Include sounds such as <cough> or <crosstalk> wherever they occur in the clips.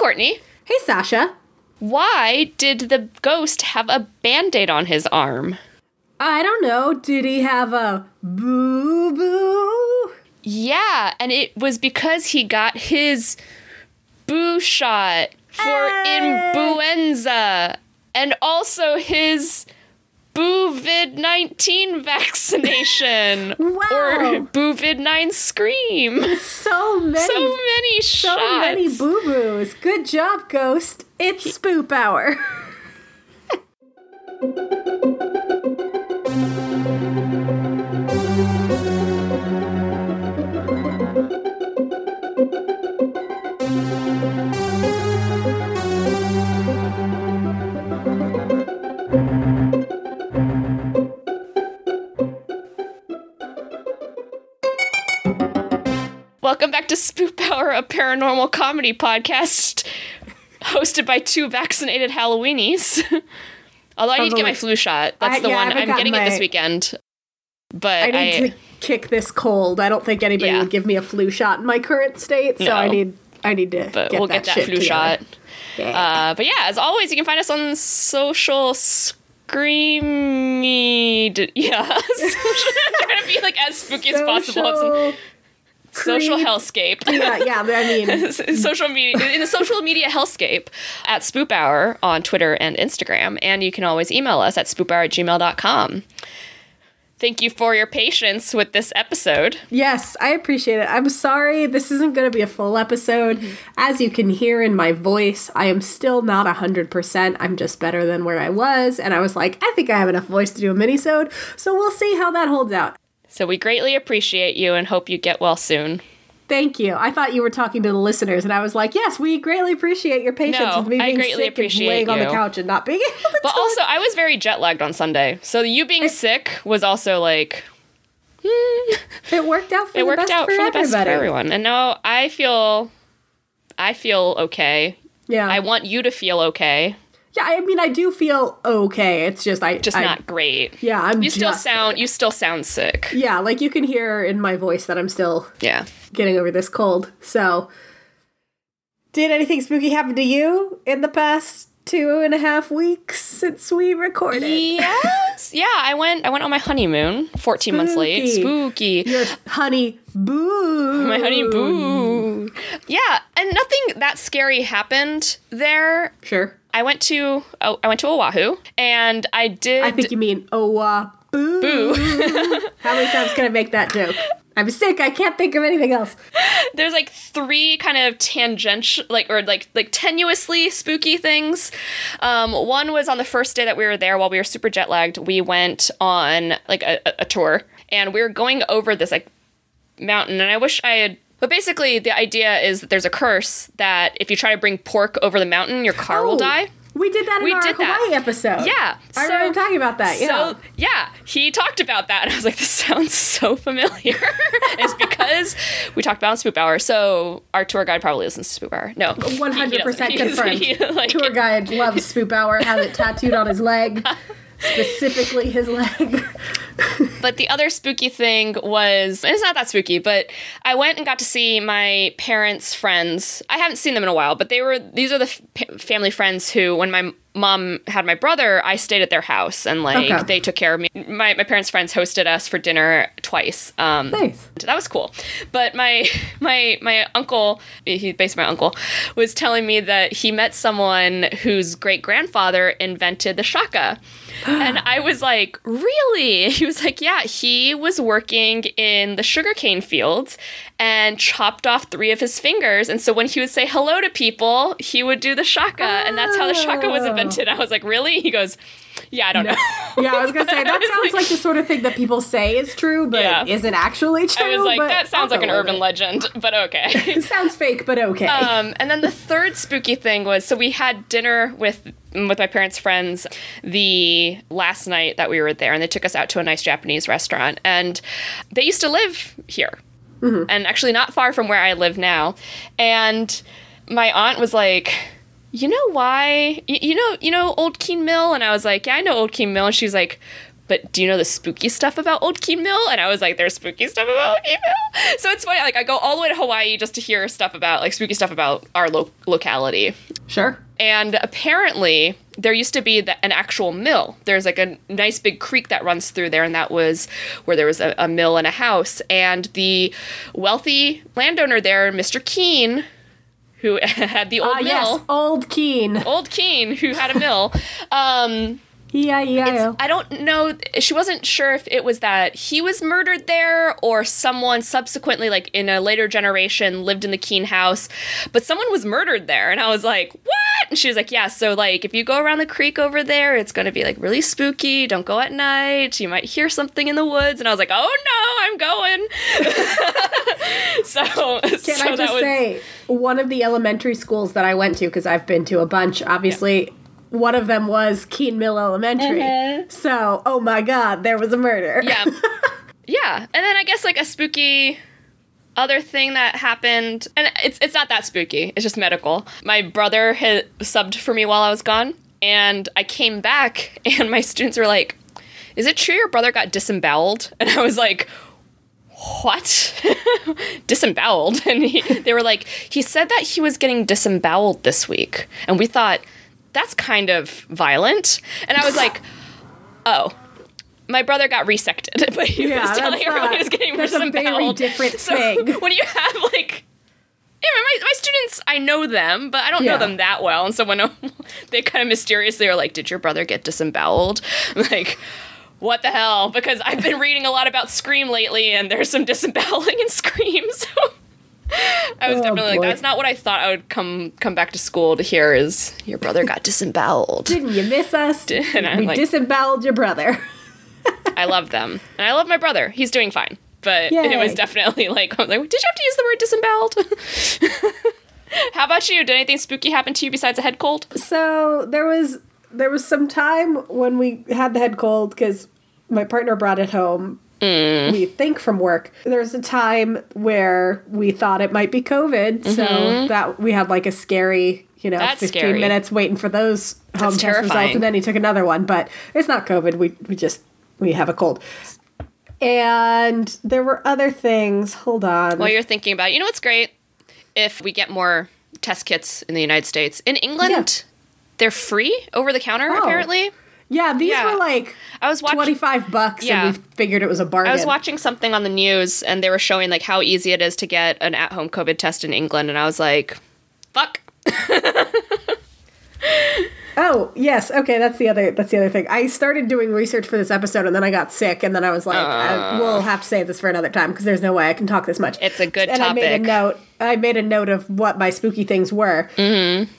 Courtney. Hey, Sasha. Why did the ghost have a band aid on his arm? I don't know. Did he have a boo boo? Yeah, and it was because he got his boo shot for Hey! influenza and also his Boovid 19 vaccination. <laughs> Wow. Or Boovid 9 scream. So many, So many so shots. many boo boos. Good job, Ghost. It's spoop hour. <laughs> to Spook Hour, <laughs> a paranormal comedy podcast hosted by two vaccinated Halloweenies. <laughs> Although I need to get my flu shot. That's I- the yeah, one. I'm getting it this weekend. But I I, need to kick this cold. I don't think anybody Yeah. would give me a flu shot in my current state, so No. I need I need to but get we'll that get that flu together. shot. Yeah. Uh, but yeah, as always, you can find us on social screamy. d- <laughs> Yeah, I'm trying to be like as spooky as possible. Social hellscape. yeah, yeah, I mean, <laughs> social media in the social media hellscape at Spoop Hour on Twitter and Instagram, and you can always email us at spoophour at gmail.com. Thank you for your patience with this episode. yes, I appreciate it. I'm sorry this isn't going to be a full episode. Mm-hmm. As you can hear in my voice, I am still not 100%. I'm just better than where I was, and I was like, I think I have enough voice to do a minisode, so we'll see how that holds out. So we greatly appreciate you and hope you get well soon. Thank you. I thought you were talking to the listeners, and I was like, "Yes, we greatly appreciate your patience No, with me I greatly sick appreciate and laying on the you. couch and not being <laughs> able to But talk." also, I was very jet lagged on Sunday. So you being sick was also like, hmm, <laughs> it worked out for it the worked best out for, for the best for everybody. everyone. And now I feel, I feel okay. Yeah, I want you to feel okay. Yeah. I mean, I do feel okay. It's just I Just I- not great. Yeah, I'm You still sound, you still sound sick. Yeah, like you can hear in my voice that I'm still Yeah. getting over this cold. So, did anything spooky happen to you in the past two and a half weeks since we recorded? Yes. <laughs> Yeah, I went I went on my honeymoon 14 months late. Spooky. Spooky. Your honey boo. My honey boo. Yeah, and nothing that scary happened there. Sure. I went to oh, I went to Oahu and I did I think you mean uh, boo. <laughs> How many times can I make that joke? I'm sick. I can't think of anything else. <laughs> there's like three kind of tangential like or like like tenuously spooky things um, one was on the first day that we were there while we were super jet lagged we went on like a- a tour and we were going over this like mountain and i wish i had but basically the idea is that there's a curse that if you try to bring pork over the mountain your car will Oh, die We did that in We our did that. Hawaii episode. yeah I so- remember talking about that. Yeah. So yeah, he talked about that, and I was like, "This sounds so familiar." <laughs> it's because we talked about Spoop Hour. So our tour guide probably listens to Spoop Hour. No, One hundred percent. <laughs> Confirmed. he, like- Tour guide loves Spoop Hour. Has it tattooed on his leg, <laughs> specifically his leg. But the other spooky thing was it's not that spooky, but I went and got to see my parents' friends. I haven't seen them in a while, but they were these are the f- family friends who, when my mom had my brother, I stayed at their house and like Okay. they took care of me. My my parents' friends hosted us for dinner twice. Um, Nice. that was cool. But my my my uncle, he's basically my uncle, was telling me that he met someone whose great grandfather invented the shaka. <gasps> and I was like, really? <laughs> He was like, yeah, he was working in the sugarcane fields and chopped off three of his fingers. And so when he would say hello to people, he would do the shaka. And that's how the shaka was Oh. Invented. I was like, really? He goes, yeah, I don't know. Yeah, I was gonna say that <laughs> sounds like, the sort of thing that people say is true, but Yeah. isn't actually true. I was like, that sounds like an urban it. legend, but okay. <laughs> It sounds fake, but okay. Um, and then the third spooky thing was so we had dinner with with my parents' friends the last night that we were there, and they took us out to a nice Japanese restaurant, and they used to live here, and actually not far from where I live now, and my aunt was like. You know why? You, you know, you know Old Keene Mill, and I was like, "Yeah, I know Old Keene Mill." And she's like, but do you know the spooky stuff about Old Keene Mill? And I was like, there's spooky stuff about Old Keene Mill. So it's funny. Like I go all the way to Hawaii just to hear stuff about like spooky stuff about our lo- locality. Sure. And apparently, there used to be the, an actual mill. There's like a nice big creek that runs through there, and that was where there was a, a mill and a house. And the wealthy landowner there, Mr. Keene, who <laughs> had the old Ah, mill, yes, old Keene. old Keene, who had a mill. <laughs> Um, E-I-E-I-O. I don't know. She wasn't sure if it was that he was murdered there or someone subsequently, like in a later generation, lived in the Keene house, but someone was murdered there. And I was like, what? And she was like, yeah. So, like, if you go around the creek over there, it's going to be like really spooky. Don't go at night. You might hear something in the woods. And I was like, oh no, I'm going. <laughs> so, Can so I just was- say, one of the elementary schools that I went to, because I've been to a bunch, obviously, one of them was Keene Mill Elementary. Mm-hmm. So, oh my God, there was a murder. yeah. <laughs> Yeah. And then i guess like a spooky other thing that happened and it's it's not that spooky it's just medical. My brother had subbed for me while i was gone and i came back <laughs> and my students were like is it true your brother got disemboweled? And i was like what? <laughs> Disemboweled. And he, they were like he said that he was getting disemboweled this week. And we thought that's kind of violent and i was like oh my brother got resected, <laughs> but he Yeah, was telling everyone not- he was getting that's a very disemboweled. different so thing. <laughs> When you have like, yeah, my, my students, I know them, but I don't know them that well, and so when <laughs> they kind of mysteriously are like, "Did your brother get disemboweled?" I'm like. What the hell? Because I've been reading a lot about Scream lately, and there's some disemboweling in Scream. So I was Oh, definitely like, "That's not what I thought I would come come back to school to hear." Is your brother got disemboweled? Didn't you miss us? And we like- disemboweled your brother. I love them. And I love my brother. He's doing fine. But it was definitely like, I was like, did you have to use the word disemboweled? <laughs> How about you? Did anything spooky happen to you besides a head cold? So there was there was some time when we had the head cold because my partner brought it home. Mm. We think from work. There was a time where we thought it might be COVID, so that we had like a scary, you know, Mm-hmm. That's fifteen scary. minutes waiting for those home test results, and then he took another one. But it's not COVID. We we just we have a cold. And there were other things. Hold on. While you're thinking about it, you know what's great? If we get more test kits in the United States. In England, Yeah. they're free over the counter, Oh. apparently. Yeah, these Yeah. were like I was watching twenty five bucks, Yeah. and we figured it was a bargain. I was watching something on the news and they were showing like how easy it is to get an at-home COVID test in England and I was like, fuck. <laughs> Oh yes, okay. That's the other. That's the other thing. I started doing research for this episode, and then I got sick, and then I was like, I, "We'll have to save this for another time because there's no way I can talk this much." It's a good and I made a note. I made a note of what my spooky things were. Mm-hmm.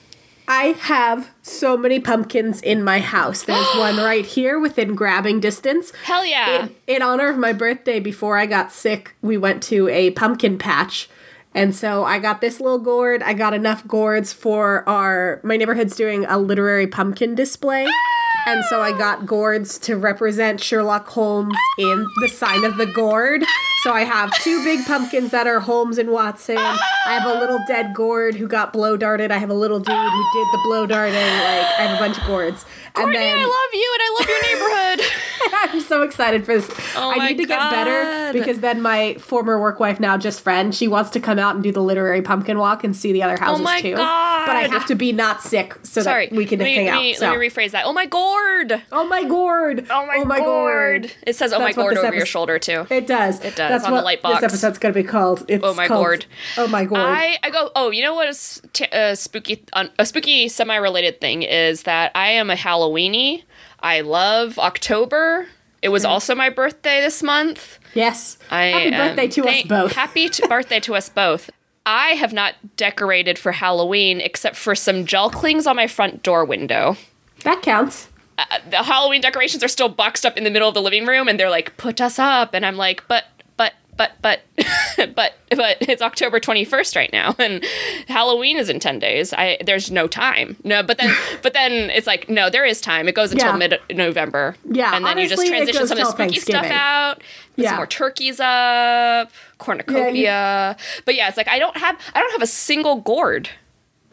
I have so many pumpkins in my house. There's <gasps> one right here within grabbing distance. Hell yeah. In, in honor of my birthday, before I got sick, we went to a pumpkin patch. And so I got this little gourd. I got enough gourds for our my neighborhood's doing a literary pumpkin display. Ah! And so I got gourds to represent Sherlock Holmes in the sign of the gourd. So I have two big pumpkins that are Holmes and Watson. I have a little dead gourd who got blow darted. I have a little dude who did the blow darting. Like I have a bunch of gourds. Courtney, and then I love you and I love your neighborhood. <laughs> I'm so excited for this. Oh I need to get better because then my former work wife, now just friend, she wants to come out and do the literary pumpkin walk and see the other oh houses Oh my too. God. But I have to be not sick so Sorry. that we can me, hang out. me, so. let me rephrase that. Oh my gourd. oh my gourd! Oh my, oh gourd. It says oh my That's gourd over your shoulder too. It does. It does, That's on the what light box. this episode's going to be called. It's Oh my called, gourd. Oh my gourd. I, I go oh you know what is t- a spooky a spooky semi related thing is that I am a Halloweeny. I love October. It was also my birthday this month. yes. I Happy birthday to thank- us both. Happy t- birthday to us both. I have not decorated for Halloween except for some gel clings on my front door window. that counts. Uh, the Halloween decorations are still boxed up in the middle of the living room, and they're like, "Put us up," and I'm like, "But, but, but, <laughs> but, but, it's October 21st right now, and Halloween is in 10 days. I there's no time. No, but then, <laughs> but then it's like, no, there is time. It goes until Yeah. mid November. Yeah, and then you honestly, just transition some of the spooky stuff Thanksgiving. out. Put Yeah. some more turkeys up, cornucopia. But yeah, it's like I don't have I don't have a single gourd.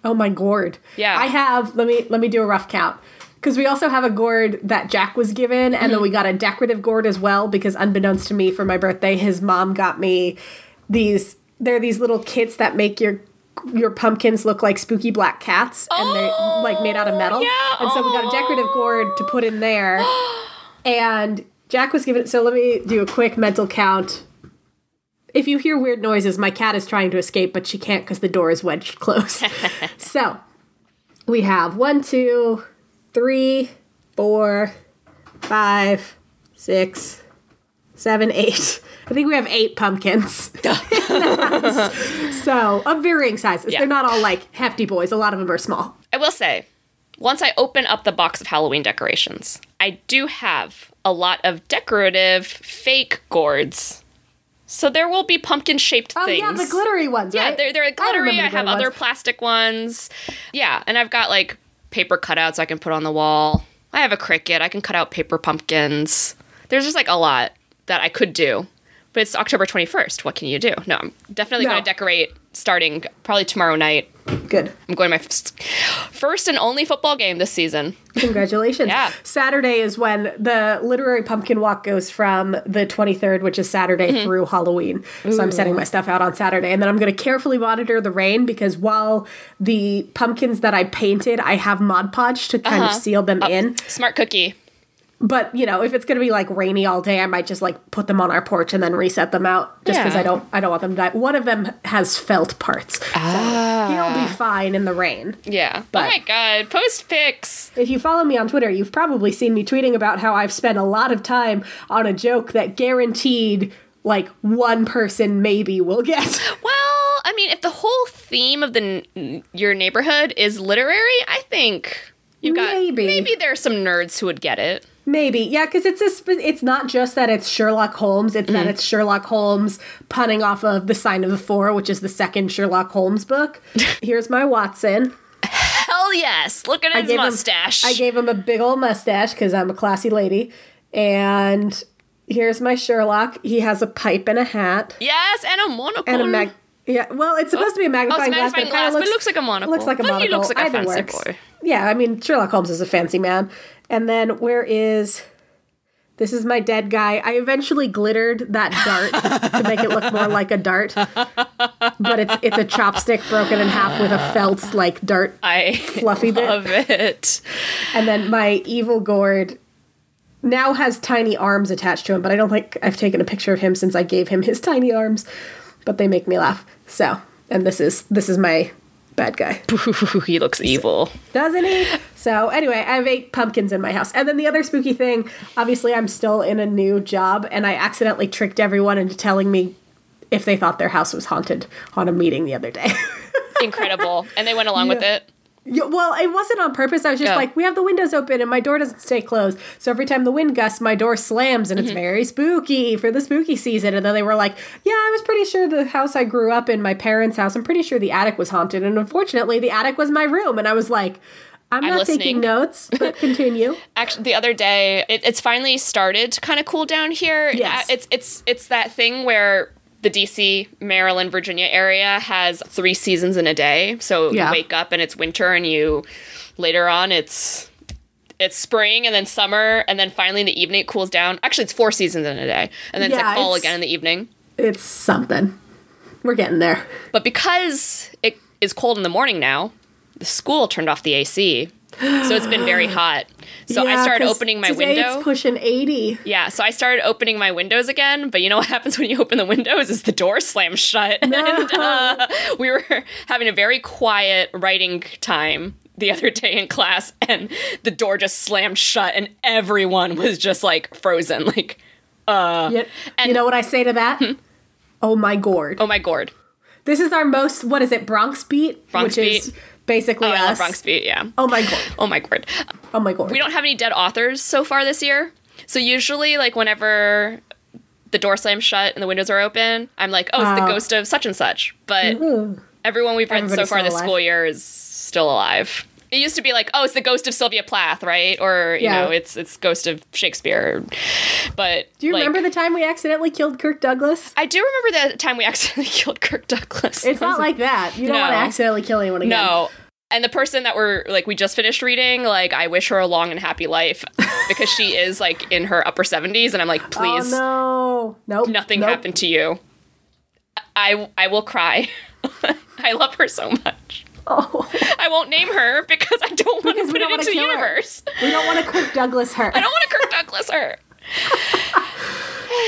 Oh my gourd. Yeah. I have let me let me do a rough count. Because we also have a gourd that Jack was given, and Mm-hmm. then we got a decorative gourd as well. Because unbeknownst to me, for my birthday, his mom got me these. They're these little kits that make your your pumpkins look like spooky black cats, and they're like made out of metal. Oh, yeah. And so we got a decorative gourd to put in there, <gasps> and Jack was given. So let me do a quick mental count. If you hear weird noises, my cat is trying to escape, but she can't because the door is wedged closed. <laughs> so we have one, two, three, four, five, six, seven, eight. I think we have eight pumpkins. <laughs> <laughs> so of varying sizes. Yeah. They're not all like hefty boys. A lot of them are small. I will say, once I open up the box of Halloween decorations, I do have a lot of decorative fake gourds. So there will be pumpkin shaped Oh things. yeah, the glittery ones, Yeah, right? they're, they're glittery. remember I, have other ones. plastic ones. Yeah, and I've got like paper cutouts I can put on the wall. I have a Cricut. I can cut out paper pumpkins. There's just like a lot that I could do. But it's October 21st. What can you do? No, I'm definitely No. going to decorate starting probably tomorrow night. Good. I'm going to my first, and only football game this season. Congratulations. Yeah. Saturday is when the literary pumpkin walk goes from the 23rd, which is Saturday, Mm-hmm. through Halloween. So I'm setting my stuff out on Saturday. And then I'm going to carefully monitor the rain because while the pumpkins that I painted, I have Mod Podge to kind Uh-huh. of seal them in. Smart cookie. But, you know, if it's going to be like rainy all day, I might just like put them on our porch and then reset them out just because Yeah. I don't I don't want them to die. One of them has felt parts. Ah. So he'll be fine in the rain. Yeah. But- oh my god. Post pics. If you follow me on Twitter, you've probably seen me tweeting about how I've spent a lot of time on a joke that guaranteed like one person maybe will get. <laughs> Well, I mean, if the whole theme of the n- your neighborhood is literary, I think you got Maybe. maybe there's some nerds who would get it. Maybe. Yeah, cuz it's a sp- it's not just that it's Sherlock Holmes, it's that mm-hmm. it's Sherlock Holmes punning off of The Sign of the Four, which is the second Sherlock Holmes book. <laughs> Here's my Watson. Hell yes! Look at his him- mustache. I gave him a big old mustache cuz I'm a classy lady. And here's my Sherlock. He has a pipe and a hat. yes, and a monocle. and a mag. Yeah, well, it's supposed to be a Oh, oh magnifying it's glass, magnifying but it glass, kind but looks, it looks like a monocle. looks like a but monocle. he looks like a fancy works. boy. Yeah, I mean Sherlock Holmes is a fancy man. And then where is this is my dead guy. I eventually glittered that dart to make it look more like a dart. But it's it's a chopstick broken in half with a felt like dart. I Fluffy bit. love it. And then my evil gourd now has tiny arms attached to him, but I don't think I've taken a picture of him since I gave him his tiny arms. But they make me laugh. So, and this is this is my bad guy. <laughs> he looks evil. Doesn't he? So anyway, I have eight pumpkins in my house. And then the other spooky thing, obviously I'm still in a new job and I accidentally tricked everyone into telling me if they thought their house was haunted on a meeting the other day. <laughs> Incredible. And they went along with it. Yeah, well, it wasn't on purpose. I was just Yeah. like, we have the windows open and my door doesn't stay closed. So every time the wind gusts, my door slams and it's very spooky for the spooky season. And then they were like, yeah, I was pretty sure the house I grew up in, my parents' house, I'm pretty sure the attic was haunted. And unfortunately, the attic was my room. And I was like, I'm, I'm not listening. taking notes, but <laughs> continue. Actually, the other day, it, it's finally started to kind of cool down here. Yes. Uh, It's it's it's that thing where the DC, Maryland, Virginia area has three seasons in a day. So Yeah. you wake up and it's winter, and you later on it's it's spring and then summer, and then finally in the evening it cools down. Actually, it's four seasons in a day, and then it's like fall it's- again in the evening. it's something. We're getting there. But because it is cold in the morning now, the school turned off the AC. So it's been very <gasps> hot. So I Yeah, started 'cause opening my today window. It's pushing 80. Yeah, so I started opening my windows again, but you know what <laughs> happens when you open the windows is the door slams shut. <laughs> and uh, we were having a very quiet writing time the <laughs> other day in class and the door just slammed shut and everyone was just like frozen like uh You, you know what I say to that? Oh my gourd. oh my gourd. This is our most, what is it, Bronx Beat? Bronx which is Beat. Basically Oh, I love Bronx Beat, yeah. Oh my god. <laughs> Oh my god. Oh my god. We don't have any dead authors so far this year. So usually like whenever the door slams shut and the windows are open, I'm like, oh, it's the Oh. ghost of such and such. But mm-hmm. everyone we've read so far this alive. school year is still alive. It used to be like, oh, it's the ghost of Sylvia Plath, right? Or you Yeah. know, it's it's ghost of Shakespeare. But Do you like, remember the time we accidentally killed Kirk Douglas? I do remember the time we <laughs> accidentally killed Kirk Douglas. It's not like that. You don't want to accidentally kill anyone again. no. And the person that we're like we just finished reading, like I wish her a long and happy life <laughs> because she is like in her upper 70s and I'm like oh, please Oh no. Nope. nothing nope. happened to you. I I will cry. <laughs> I love her so much. Oh. <laughs> I won't name her because I don't want to put it into the kill her. universe. We don't want to Kirk Douglas her. I don't want to Kirk Douglas her. <laughs>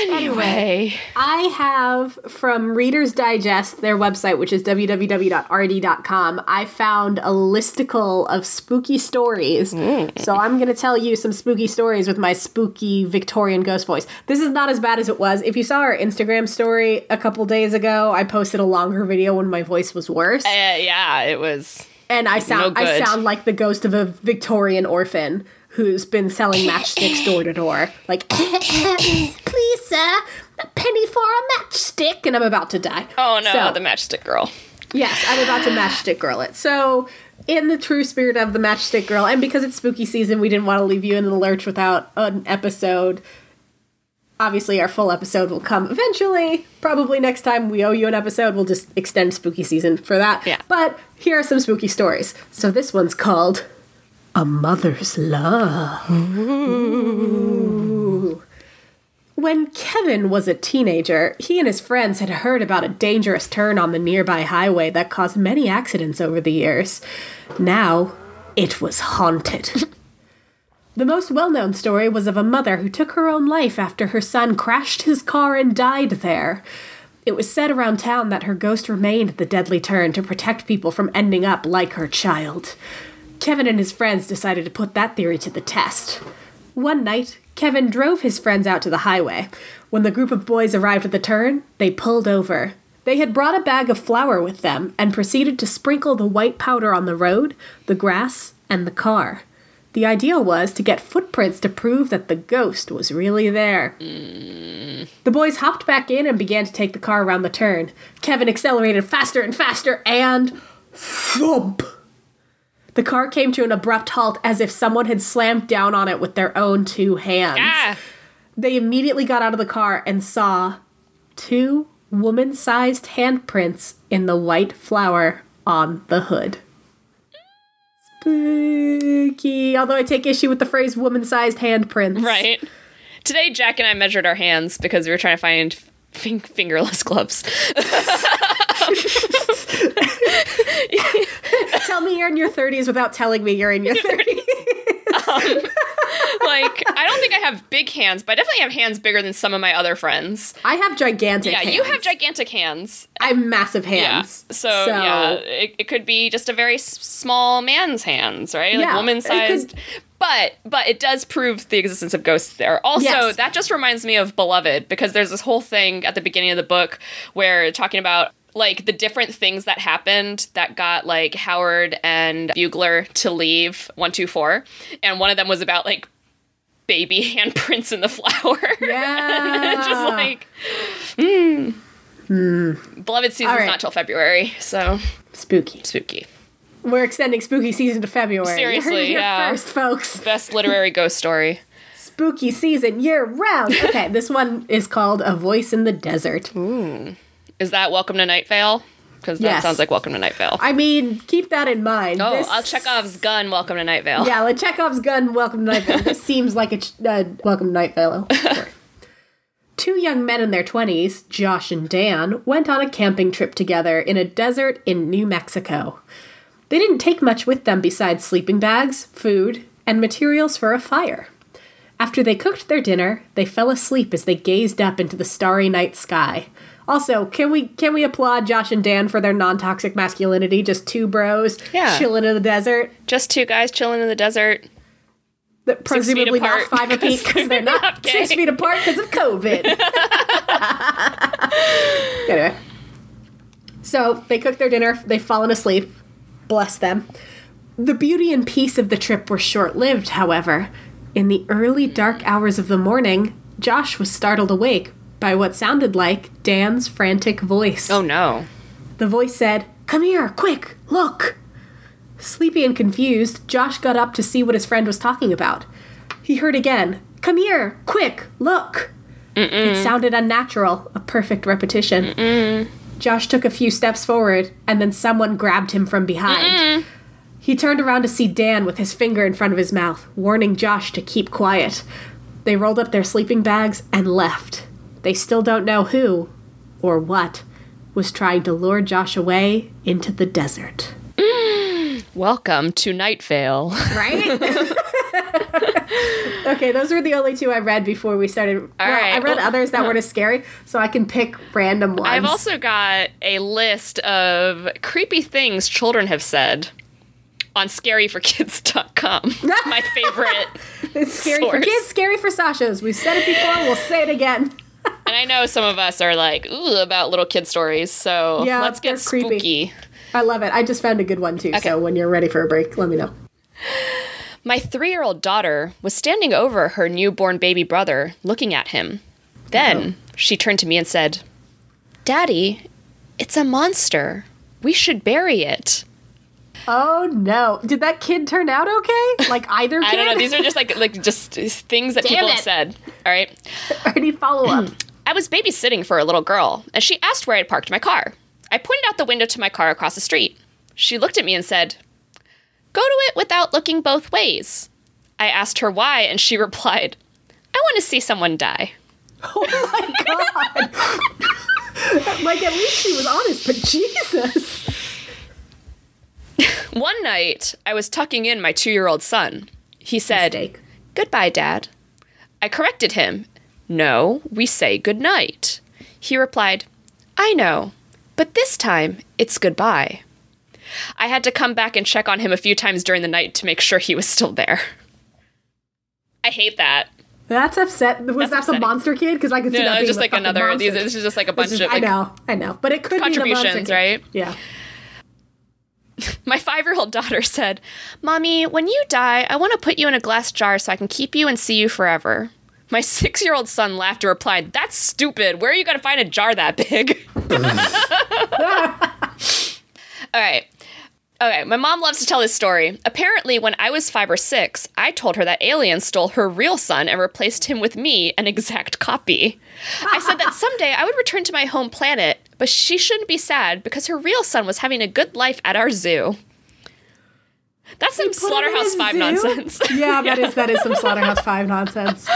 anyway, I have from Reader's Digest, their website, which is www.rd.com, I found a listicle of spooky stories. So I'm going to tell you some spooky stories with my spooky Victorian ghost voice. This is not as bad as it was. If you saw our Instagram story a couple days ago, I posted a longer video when my voice was worse. uh, yeah, it was. And I sound No I sound like the ghost of a Victorian orphan who's been selling matchsticks door to door. Like, <coughs> please, sir, a penny for a matchstick, and I'm about to die. Oh no, So, the matchstick girl. yes, I'm about to matchstick girl it. So, in the true spirit of the matchstick girl, and because it's spooky season, we didn't want to leave you in the lurch without an episode. Obviously, our full episode will come eventually. Probably next time we owe you an episode, we'll just extend spooky season for that. Yeah. But here are some spooky stories. So this one's called A Mother's Love. Ooh. When Kevin was a teenager, he and his friends had heard about a dangerous turn on the nearby highway that caused many accidents over the years. Now, it was haunted. <laughs> The most well known story was of a mother who took her own life after her son crashed his car and died there. It was said around town that her ghost remained at the deadly turn to protect people from ending up like her child. Kevin and his friends decided to put that theory to the test. One night, Kevin drove his friends out to the highway. When the group of boys arrived at the turn, they pulled over. They had brought a bag of flour with them and proceeded to sprinkle the white powder on the road, the grass, and the car. The idea was to get footprints to prove that the ghost was really there. Mm. The boys hopped back in and began to take the car around the turn. Kevin accelerated faster and faster, and thump! The car came to an abrupt halt as if someone had slammed down on it with their own two hands. Ah, They immediately got out of the car and saw two woman sized handprints in the white flour on the hood. Spooky. Although I take issue with the phrase woman sized handprints. right. Today, Jack and I measured our hands because we were trying to find fin- fingerless gloves. <laughs> Tell me you're in your 30s without telling me you're in your 30s. <laughs> like, I don't think I have big hands, but I definitely have hands bigger than some of my other friends. I have gigantic Yeah, hands. you have gigantic hands. I have massive Yeah. hands. So, yeah, it, it could be just a very small man's hands, right? Like Yeah, woman sized. But but it does prove the existence of ghosts there. Also, Yes. that just reminds me of Beloved because there's this whole thing at the beginning of the book where talking about like the different things that happened that got like Howard and Buglar to leave 124 and one of them was about like baby <laughs> handprints in the flour. <laughs> Yeah. just like mm. Beloved season's right. not till February, so Spooky. spooky. We're extending spooky season to February. <laughs> Seriously, yeah. first, folks. Best literary ghost story. Spooky season year round. Okay, this one is called A Voice in the Desert. Is that Welcome to Night Vale? Because that Yes. sounds like Welcome to Night Vale. I mean, keep that in mind. oh, This- I'll Chekhov's gun. Welcome to Night Vale. Yeah, like Chekhov's gun, Welcome to Night Vale. this seems like a ch- uh, Welcome to Night Vale. <laughs> Two young men in their 20s, Josh and Dan, went on a camping trip together in a desert in New Mexico. They didn't take much with them besides sleeping bags, food, and materials for a fire. After they cooked their dinner, they fell asleep as they gazed up into the starry night sky. Also, can we can we applaud Josh and Dan for their non-toxic masculinity? Just two bros Yeah. chilling in the desert. Just two guys chilling in the desert. that presumably not five <laughs> apiece because they're not, not six feet apart because of COVID. <laughs> anyway, so they cook their dinner. They've fallen asleep. Bless them. The beauty and peace of the trip were short lived, however. In the early dark hours of the morning, Josh was startled awake by what sounded like Dan's frantic voice. Oh no. The voice said, Come here, quick, look. Sleepy and confused, Josh got up to see what his friend was talking about. He heard again, Come here, quick, look. It sounded unnatural, a perfect repetition. Josh took a few steps forward, and then someone grabbed him from behind. He turned around to see Dan with his finger in front of his mouth, warning Josh to keep quiet. They rolled up their sleeping bags and left. They still don't know who, or what, was trying to lure Josh away into the desert. <gasps> Welcome to Night Vale. Right? <laughs> okay, those were the only two I read before we started. All well, right. I read well, others that weren't as <laughs> scary, so I can pick random ones. I've also got a list of creepy things children have said on scaryforkids.com. <laughs> My favorite. it's scary source. for kids, scary for Sashas. We've said it before, we'll say it again. And I know some of us are like, ooh, about little kid stories, so yeah, let's get spooky. Creepy. I love it. I just found a good one too, okay. so when you're ready for a break, let me know. My three year old daughter was standing over her newborn baby brother, looking at him. Then oh. she turned to me and said, Daddy, it's a monster. We should bury it. Oh no! Did that kid turn out okay? Like either kid? <laughs> I don't know. These are just like like just things that Damn people it. have said. All right. <laughs> Need follow up. <clears throat> I was babysitting for a little girl, and she asked where I had parked my car. I pointed out the window to my car across the street. She looked at me and said, Go to it without looking both ways. I asked her why, and she <laughs> replied, I want to see someone die. <laughs> Oh my god! <laughs> like, at least she was honest, but Jesus. One night, I was tucking in my two year old son. He said, Mistake. Goodbye, Dad. I corrected him. No, we say good night. He replied, I know, but this time it's goodbye. I had to come back and check on him a few times during the night to make sure he was still there. I hate that. That's upset. Was That's that the monster kid? Because I could see no, that being just like another. These, this is just like a bunch just, of. Like, I know, I know, but it could contributions, be right? Yeah. <laughs> My five year old daughter said, Mommy, when you die, I want to put you in a glass jar so I can keep you and see you forever. My six year old son laughed and replied, That's stupid. Where are you going to find a jar that big? <laughs> All right. Okay, my mom loves to tell this story. Apparently, when I was five or six, I told her that aliens stole her real son and replaced him with me, an exact copy. I said that <laughs> someday I would return to my home planet, but she shouldn't be sad because her real son was having a good life at our zoo. That's some Slaughterhouse Five zoo? nonsense. <laughs> Yeah, that yeah. is that is some <laughs> Slaughterhouse Five nonsense.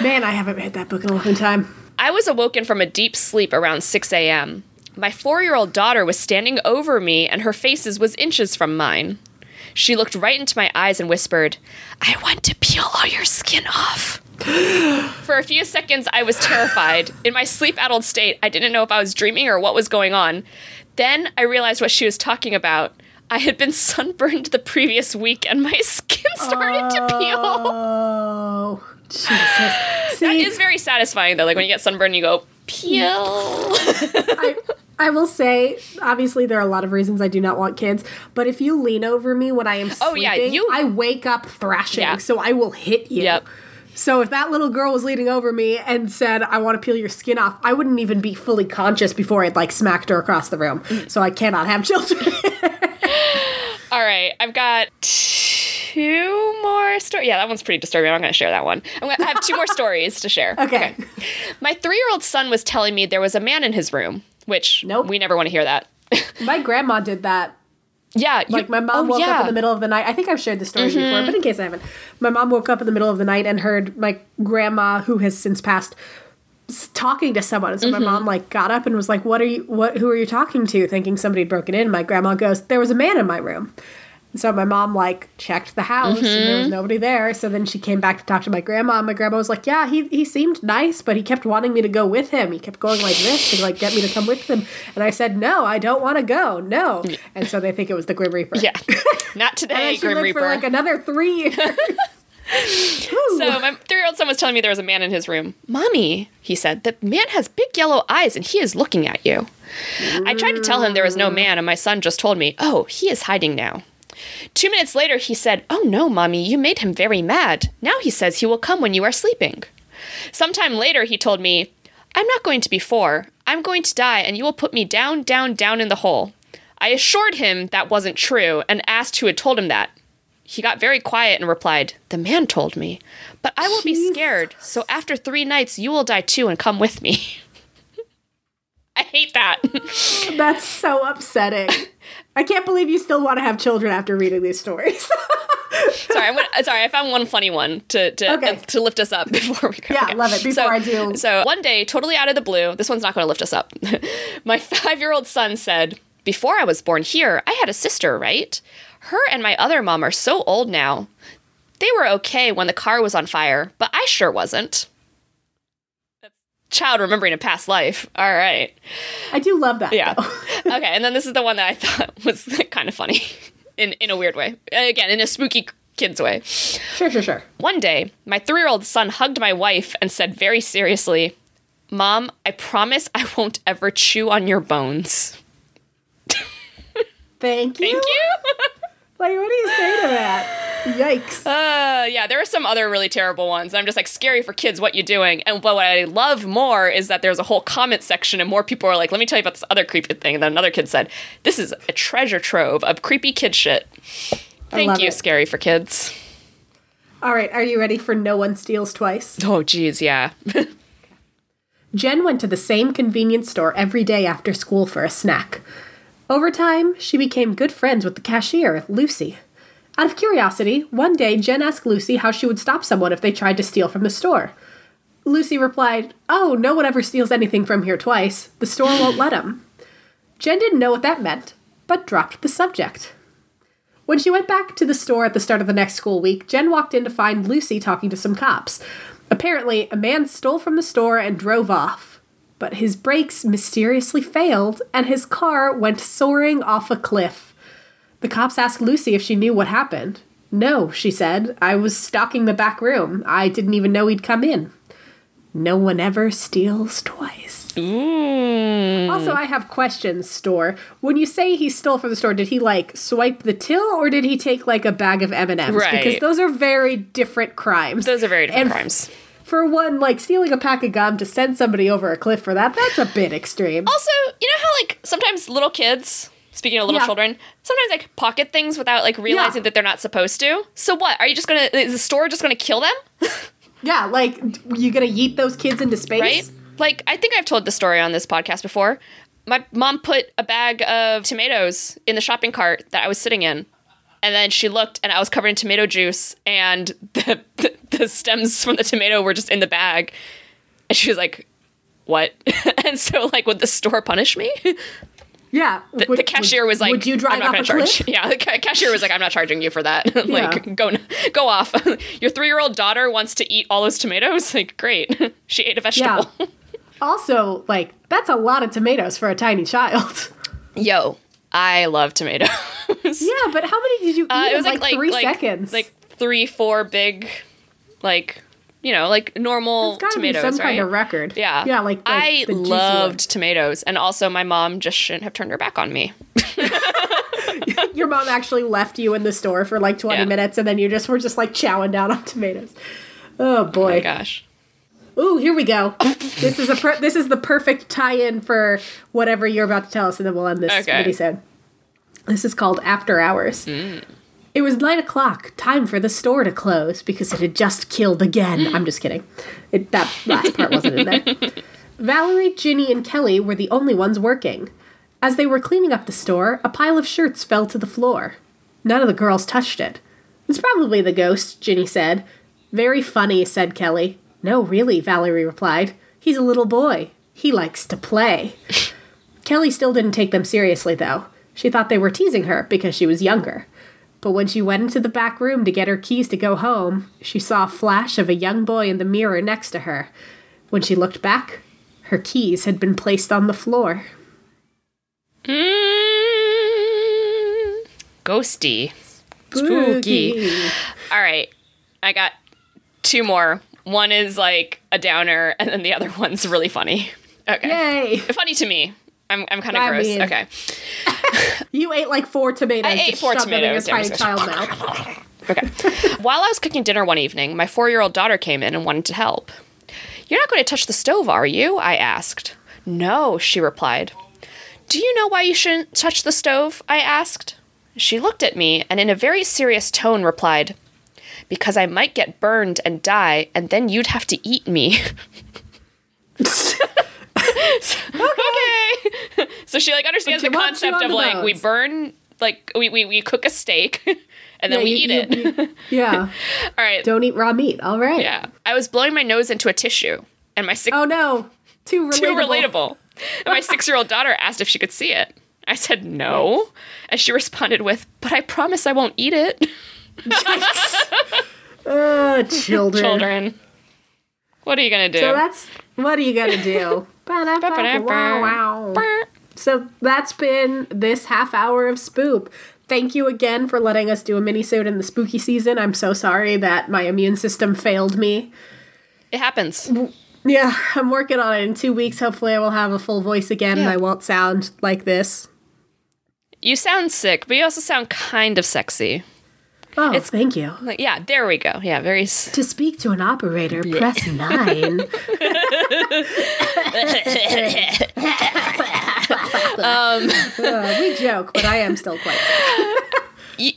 Man, I haven't read that book in a long time. I was awoken from a deep sleep around 6 a.m. My four year old daughter was standing over me, and her face was inches from mine. She looked right into my eyes and whispered, I want to peel all your skin off. <gasps> For a few seconds, I was terrified. In my sleep addled state, I didn't know if I was dreaming or what was going on. Then I realized what she was talking about. I had been sunburned the previous week and my <laughs> skin started oh, to peel. Oh, Jesus. See, that is very satisfying, though. Like when you get sunburned, you go, peel. I, I will say, obviously, there are a lot of reasons I do not want kids, but if you lean over me when I am sleeping, oh, yeah, you, I wake up thrashing, yeah. so I will hit you. Yep. So if that little girl was leaning over me and said, I want to peel your skin off, I wouldn't even be fully conscious before I'd like smacked her across the room. Mm. So I cannot have <laughs> children. <laughs> All right, I've got two more stories. Yeah, that one's pretty disturbing. I'm going to share that one. I'm going to have two more stories to share. <laughs> Okay. okay. My three year old son was telling me there was a man in his room which nope. we never want to hear that. <laughs> my grandma did that. Yeah, like my mom oh, woke yeah. up in the middle of the night. I think I've shared this story mm-hmm. before, but in case I haven't, my mom woke up in the middle of the night and heard my grandma, who has since passed, talking to someone. And so mm-hmm. my mom like got up and was like, "What are you? What? Who are you talking to?" Thinking somebody had broken in. My grandma goes, "There was a man in my room." So my mom like checked the house mm-hmm. and there was mm-hmm. nobody there. So then she came back to talk to my grandma. And my grandma was like, "Yeah, he he seemed nice, but he kept wanting me to go with him. He kept going like this to like get me to come with him." And I said, "No, I don't want to go. No." And so they think it was the Grim Reaper. Yeah, not <laughs> today, Grim Reaper. For like another three <laughs> years. So my three-year-old son was telling me there was a man in his room. Mommy, he said, the man has big yellow eyes and he is looking at you. I tried to tell him there was no man, and my son just told me, "Oh, he is hiding now." Two minutes later, he said, Oh no, Mommy, you made him very mad. Now he says he will come when you are sleeping. Sometime later, he told me, I'm not going to be four. I'm going to die, and you will put me down, down, down in the hole. I assured him that wasn't true and asked who had told him that. He got very quiet and replied, The man told me. But I won't be scared, so after three nights, you will die too and come with me. <laughs> I hate that. <laughs> That's so upsetting. I can't believe you still want to have children after reading these stories. <laughs> sorry, I'm gonna, sorry. I found one funny one to to, Okay. uh, to lift us up before we go. Yeah, Okay. love it. Before so, I do- So one day, totally out of the blue, this one's not going to lift us up. my five-year-old son said, "Before I was born here, I had a sister, right? Her and my other mom are so old now. They were okay when the car was on fire, but I sure wasn't." Child remembering a past life. All right. I do love that. Yeah. <laughs> okay, and then this is the one that I thought <laughs> was kind of funny <laughs> in in a weird way. Again, in a spooky kid's way. sure, sure, sure. One day, my three year old son hugged my wife and said very seriously, Mom, I promise I won't ever chew on your bones. <laughs> Thank you. Thank you. <laughs> Like, what do you say to that? Yikes. Uh, yeah, there are some other really terrible ones. I'm just like, scary for kids, what you doing? And but what I love more is that there's a whole comment section and more people are like, let me tell you about this other creepy thing. And then another kid said, this is a treasure trove of creepy kid shit. Thank you, it. scary for kids. All right, are you ready for No One Steals Twice? Oh, geez, yeah. <laughs> Jen went to the same convenience store every day after school for a snack. Over time, she became good friends with the cashier, Lucy. Out of curiosity, one day Jen asked Lucy how she would stop someone if they tried to steal from the store. Lucy replied, Oh, no one ever steals anything from here twice. The store won't let 'em." Jen didn't know what that meant, but dropped the subject. When she went back to the store at the start of the next school week, Jen walked in to find Lucy talking to some cops. Apparently, a man stole from the store and drove off. But his brakes mysteriously failed, and his car went soaring off a cliff. The cops asked Lucy if she knew what happened. No, she said. I was stalking the back room. I didn't even know he'd come in. No one ever steals twice. Ooh. Also, I have questions, store. When you say he stole from the store, did he like swipe the till or did he take like a bag of M&Ms? Right. Because those are very different crimes. Those are very different And crimes. For one, like stealing a pack of gum to send somebody over a cliff for that, that's a bit extreme. Also, you know how like sometimes little kids, speaking of little Yeah. children, sometimes like pocket things without like realizing Yeah. that they're not supposed to. So what? Are you just gonna? Is the store just gonna kill them? <laughs> Yeah, like you gonna yeet those kids into space? Right? Like I think I've told the story on this podcast before. My mom put a bag of tomatoes in the shopping cart that I was sitting in. And then she looked and I was covered in tomato juice and <laughs> the, the, the stems from the tomato were just in the bag. And she was like, What? <laughs> and so like would the store punish me? Yeah. the, the cashier was like, "Would you drive I'm not off gonna a charge." cliff?" <laughs> Yeah, the ca- cashier was like, "I'm not charging you for that. like, Yeah. go go off. Your three year old daughter wants to eat all those tomatoes. Like, great. she ate a Yeah. vegetable. Also, like that's a lot of tomatoes for a tiny child. Yo, I love <laughs> yeah, but how many did you eat Uh, it was like, like, like three like, seconds? Like three, four big, like you know, like normal it's tomatoes, some right? kind of record. yeah, yeah. Like, like I the loved tomatoes, and also my mom just shouldn't have turned her back on me. <laughs> <laughs> Your mom actually left you in the store for like twenty Yeah. minutes, and then you just were just like chowing down on tomatoes. Oh boy! Oh my gosh. Ooh, here we go. this is a per- this is the perfect tie-in for whatever you're about to tell us, and then we'll end this Okay. minisode. This is called After Hours. Mm. It was nine o'clock, time for the store to close because it had just killed again. I'm just kidding. It, that last part <laughs> wasn't in there. Valerie, Ginny, and Kelly were the only ones working. As they were cleaning up the store, a pile of shirts fell to the floor. None of the girls touched it. It's probably the ghost, Ginny said. Very funny, said Kelly. No, really, Valerie replied. He's a little boy. He likes to play. <laughs> Kelly still didn't take them seriously, though. She thought they were teasing her because she was younger. But when she went into the back room to get her keys to go home, she saw a flash of a young boy in the mirror next to her. When she looked back, her keys had been placed on the floor. Mm, ghosty. Spooky. All right. I got two more. One is like a downer, and then the other one's really funny. Okay. Yay! Funny to me. I'm, I'm kind of gross. mean- okay. <laughs> You ate like four tomatoes. I ate four them in your tomatoes. tiny child <laughs> mouth. Okay. While I was cooking dinner one evening, my four year old daughter came in and wanted to help. You're not going to touch the stove, are you? I asked. No, she replied. Do you know why you shouldn't touch the stove? I asked. She looked at me and, in a very serious tone, replied, Because I might get burned and die, and then you'd have to eat me. <laughs> okay. <laughs> so she like understands the you want to concept of like we burn like we, we, we cook a steak <laughs> and then Yeah, we you- eat you- it. you- <laughs> yeah. All right. Don't eat raw meat. All right. Yeah. I was blowing my nose into a tissue and my six Oh no. Too relatable. too relatable. And my six year old daughter asked if she could see it. I said no. And she responded with, But I promise I won't eat it. Uh, children. Children. What are you gonna do? So that's what are you gonna do? So that's been this half hour of Spoop. Thank you again for letting us do a minisode in the spooky season. I'm so sorry that my immune system failed me. it happens. Yeah, I'm working on it. In two weeks, hopefully, I will have a full voice again and I won't sound like this. You sound sick, but you also sound kind of sexy. Oh, it's, thank you. Like, yeah, there we go. Yeah, very. S- To speak to an operator, press <laughs> nine. Uh, we joke, but I am still quite sick. <laughs>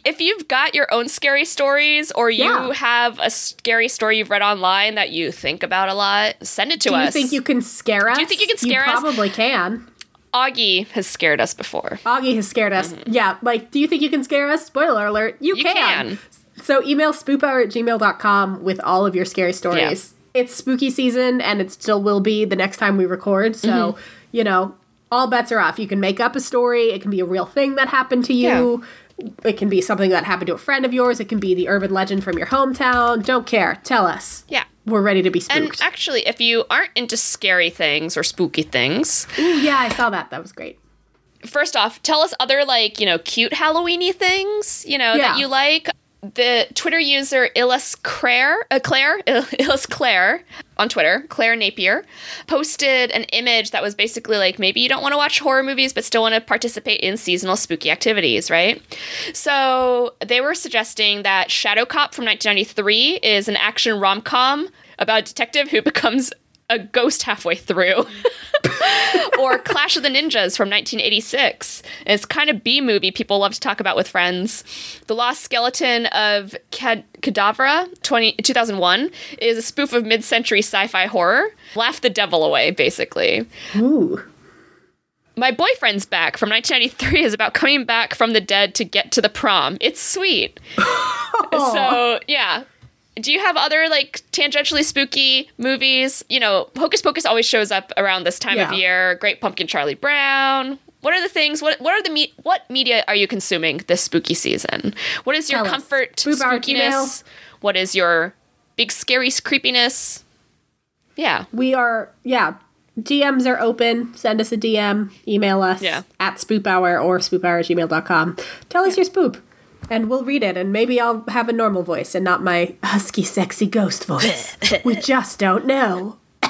If you've got your own scary stories or you Yeah. have a scary story you've read online that you think about a lot, send it to Do us. you think you can scare us? Do you think you can scare us? Probably can. Augie has scared us before. Augie has scared us. Yeah, like, do you think you can scare us? Spoiler alert, you, You can. can. So email spoophour at gmail.com with all of your scary stories. It's spooky season and it still will be the next time we record. So, Mm-hmm. you know, all bets are off. You can make up a story, it can be a real thing that happened to you. It can be something that happened to a friend of yours. It can be the urban legend from your hometown. Don't care. Tell us. Yeah. We're ready to be And spooked. actually, if you aren't into scary things or spooky things, Ooh, yeah, I saw that. That was great. first off, tell us other like, you know, cute Halloweeny things, you know, Yeah. that you like. The Twitter user Illis Claire, uh, Claire, <laughs> Illis Claire on Twitter, Claire Napier, posted an image that was basically like maybe you don't want to watch horror movies but still want to participate in seasonal spooky activities, right? So they were suggesting that Shadow Cop from 1993 is an action rom com about a detective who <laughs> becomes a ghost halfway through. <laughs> or Clash of the Ninjas from 1986. It's kind of B movie people love to talk about with friends. The Lost Skeleton of Cad- Cadavra 20- 2001 is a spoof of mid-century sci-fi horror. Laugh the devil away, basically. Ooh. My Boyfriend's Back from 1993 is about coming back from the dead to get to the prom. It's sweet. <laughs> So, yeah. Do you have other like tangentially spooky movies? You know, Hocus Pocus always shows up around this time of year. Great Pumpkin Charlie Brown. What are the things? What what are the me- what media are you consuming this spooky season? What is your Tell comfort spookiness? What is your big scary creepiness? Yeah. We are, yeah. DMs are open. Send us a DM. Email us Yeah. at spoophour or spoophour at gmail.com. Tell us your spoop, and we'll read it. And maybe I'll have a normal voice and not my husky, sexy ghost voice. <laughs> we just don't know. <coughs>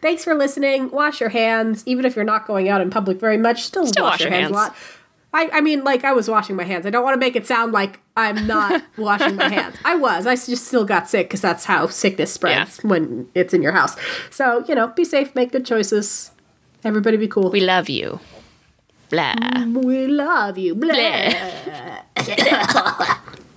Thanks for listening. Wash your hands. Even if you're not going out in public very much, still, Still wash, wash your your hands, a lot. I, I mean, like, I was washing my hands. I don't want to make it sound like I'm not <laughs> washing my hands. I was. I just still got sick because that's how sickness spreads when it's in your house. So, you know, be safe, make good choices. Everybody be cool. We love you. Blah. Mm, we love you. Blah. Blah. <laughs>